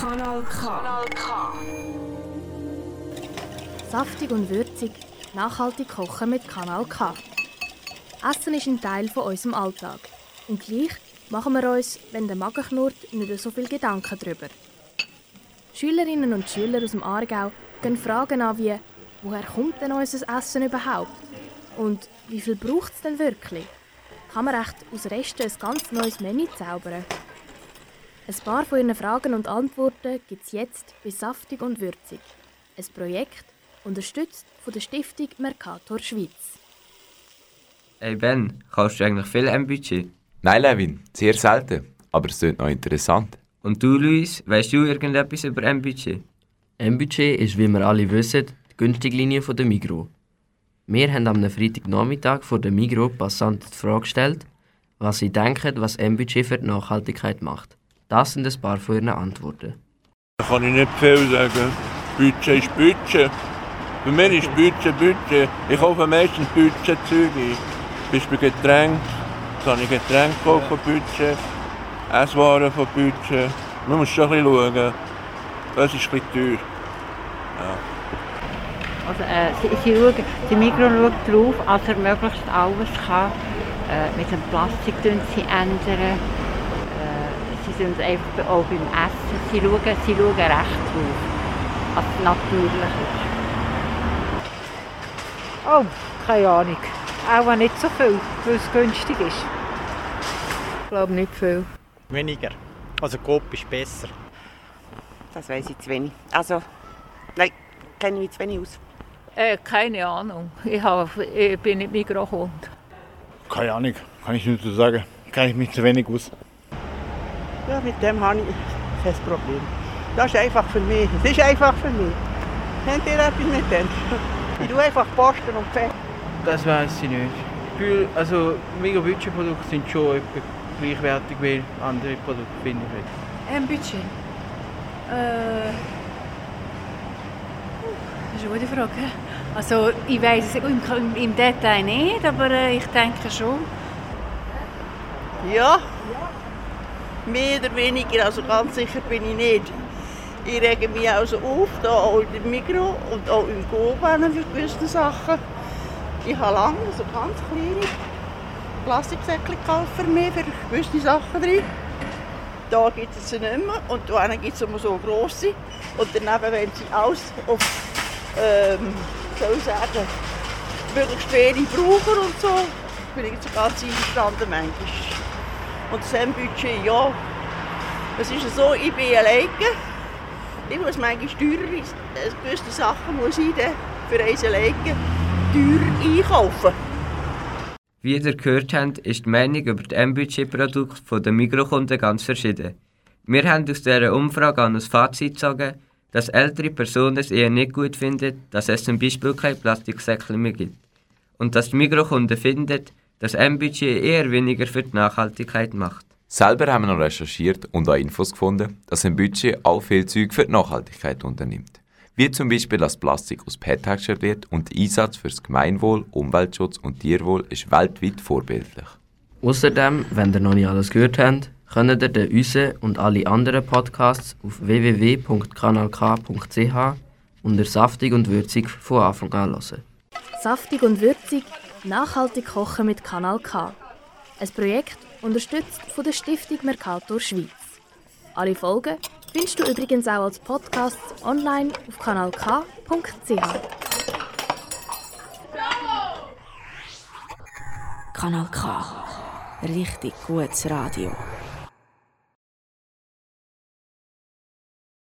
Kanal K. Kanal K. Saftig und würzig, nachhaltig kochen mit Kanal K. Essen ist ein Teil von unserem Alltag. Und gleich machen wir uns, wenn der Magen knurrt, nicht so viel Gedanken darüber. Schülerinnen und Schüler aus dem Aargau gehen Fragen an wie «Woher kommt denn unser Essen überhaupt?» und «Wie viel braucht es denn wirklich?» Kann man echt aus Resten ein ganz neues Menü zaubern? Ein paar von Ihren Fragen und Antworten gibt es jetzt bei Saftig und Würzig. Ein Projekt, unterstützt von der Stiftung Mercator Schweiz. Hey Ben, kaufst du eigentlich viel M-Budget? Nein, Levin, sehr selten. Aber es klingt noch interessant. Und du, Luis, weißt du irgendetwas über M-Budget? M-Budget ist, wie wir alle wissen, die günstige Linie der Migro. Wir haben am Freitagnachmittag vor der Migro Passanten die Frage gestellt, was sie denken, was M-Budget für die Nachhaltigkeit macht. Das sind ein paar von ihren Antworten. Da kann ich nicht viel sagen. Budget ist Budget. Für mich ist Budget Budget. Ich kaufe meistens Budget-Zeug ein. Beispiel Getränke. Kann ich Getränke kaufen, Budget. Esswaren von Budget. Man muss schon ein bisschen schauen. Das ist ein bisschen teuer. Ja. Also, äh, sie, sie schauen, die Migros schaut darauf, dass er möglichst alles kann. Äh, mit dem Plastik sie ändern sie sind einfach auch beim Essen. Sie schauen, sie schauen recht drauf, was natürlich ist. Oh, keine Ahnung. Auch nicht so viel, weil es günstig ist. Ich glaube nicht viel. Weniger. Also Coop ist besser. Das weiß ich zu wenig. Also, nein, kenne ich mich zu wenig aus. Äh, keine Ahnung. Ich, hab, ich bin nicht Mikrokund. Keine Ahnung, kann ich nicht so sagen. Kenne ich mich zu wenig aus. Ja, mit dem habe ich kein Problem. Das ist einfach für mich. Es ist einfach für mich. Habt ihr etwas mit dem? Ich tue einfach Posten und Fett. Das weiß ich nicht. Also, mega Budgetprodukte sind schon etwa gleichwertig wie andere Produkte, finde ich. Ein Budget? Äh. Das ist eine gute Frage. Also, ich weiß es im, im Detail nicht, aber äh, ich denke schon. Ja, mehr oder weniger, also ganz sicher bin ich nicht. Ich rege mich also auf, da auch dem Mikro und auch im Goben für gewisse Sachen. Ich habe lange so ganz kleine Plastiksäckchen gekauft für mich, für gewisse Sachen drin. Da gibt es sie nicht mehr und da gibt es immer so grosse. Und daneben, wenn sie alles auf, soll ich sagen, möglichst wenig brauchen und so, bin ich so ganz einverstanden manchmal. Und das Budget, ja, es ist so, ich bin alleine. Ich muss manchmal teurer, gewisse Sachen muss ich dann für eins alleine teuer einkaufen. Wie ihr gehört habt, ist die Meinung über die M-Budget-Produkte der Mikrokunden ganz verschieden. Wir haben aus dieser Umfrage an ein Fazit gezogen, dass ältere Personen es eher nicht gut finden, dass es zum Beispiel keine Plastiksäckchen mehr gibt. Und dass die Mikrokunden finden, dass M-Budget eher weniger für die Nachhaltigkeit macht. Selber haben wir noch recherchiert und auch Infos gefunden, dass ein Budget auch viel Zeug für die Nachhaltigkeit unternimmt. Wie zum Beispiel, dass Plastik aus PET hergestellt wird und der Einsatz für das Gemeinwohl, Umweltschutz und Tierwohl ist weltweit vorbildlich. Außerdem, wenn ihr noch nicht alles gehört habt, könnt ihr den unseren und alle anderen Podcasts auf www.kanalk.ch unter Saftig und Würzig von Anfang an hören. Saftig und Würzig Nachhaltig kochen mit Kanal K. Ein Projekt unterstützt von der Stiftung Mercator Schweiz. Alle Folgen findest du übrigens auch als Podcast online auf kanalk.ch. Kanal K. Richtig gutes Radio.